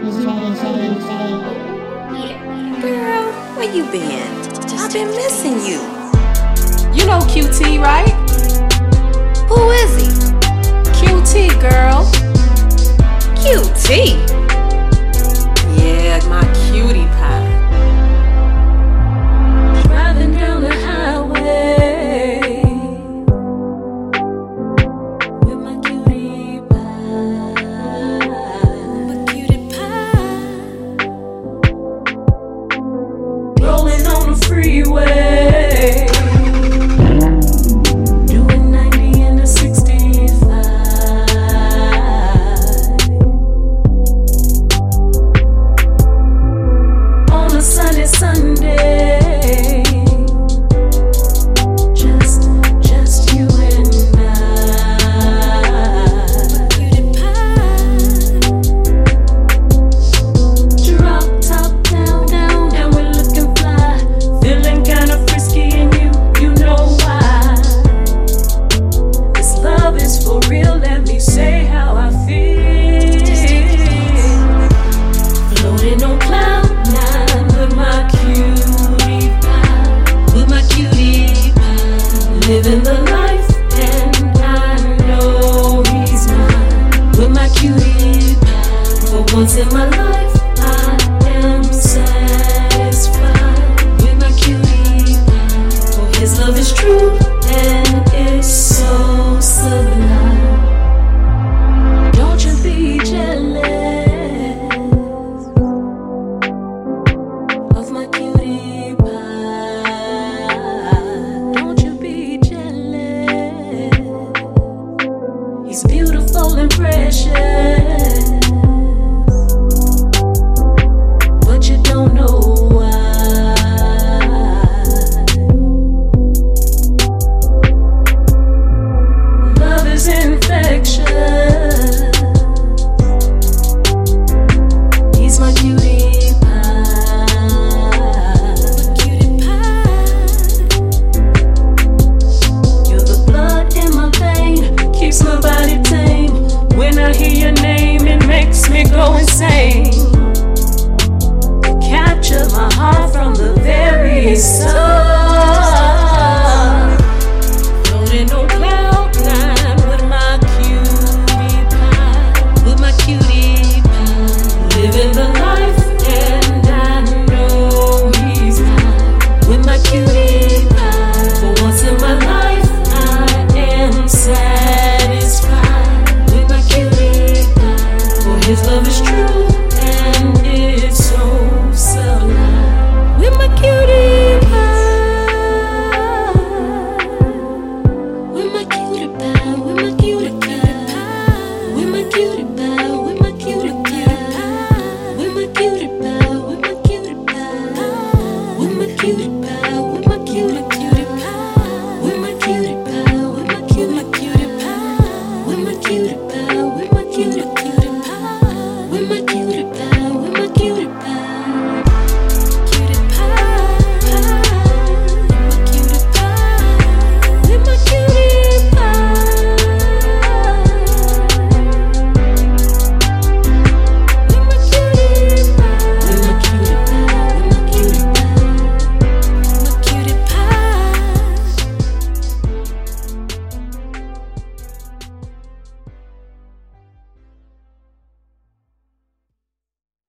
Girl, where you been? I've been missing you. You know QT, right? Who is he? QT, girl. QT? for real, let me say how impression is true. and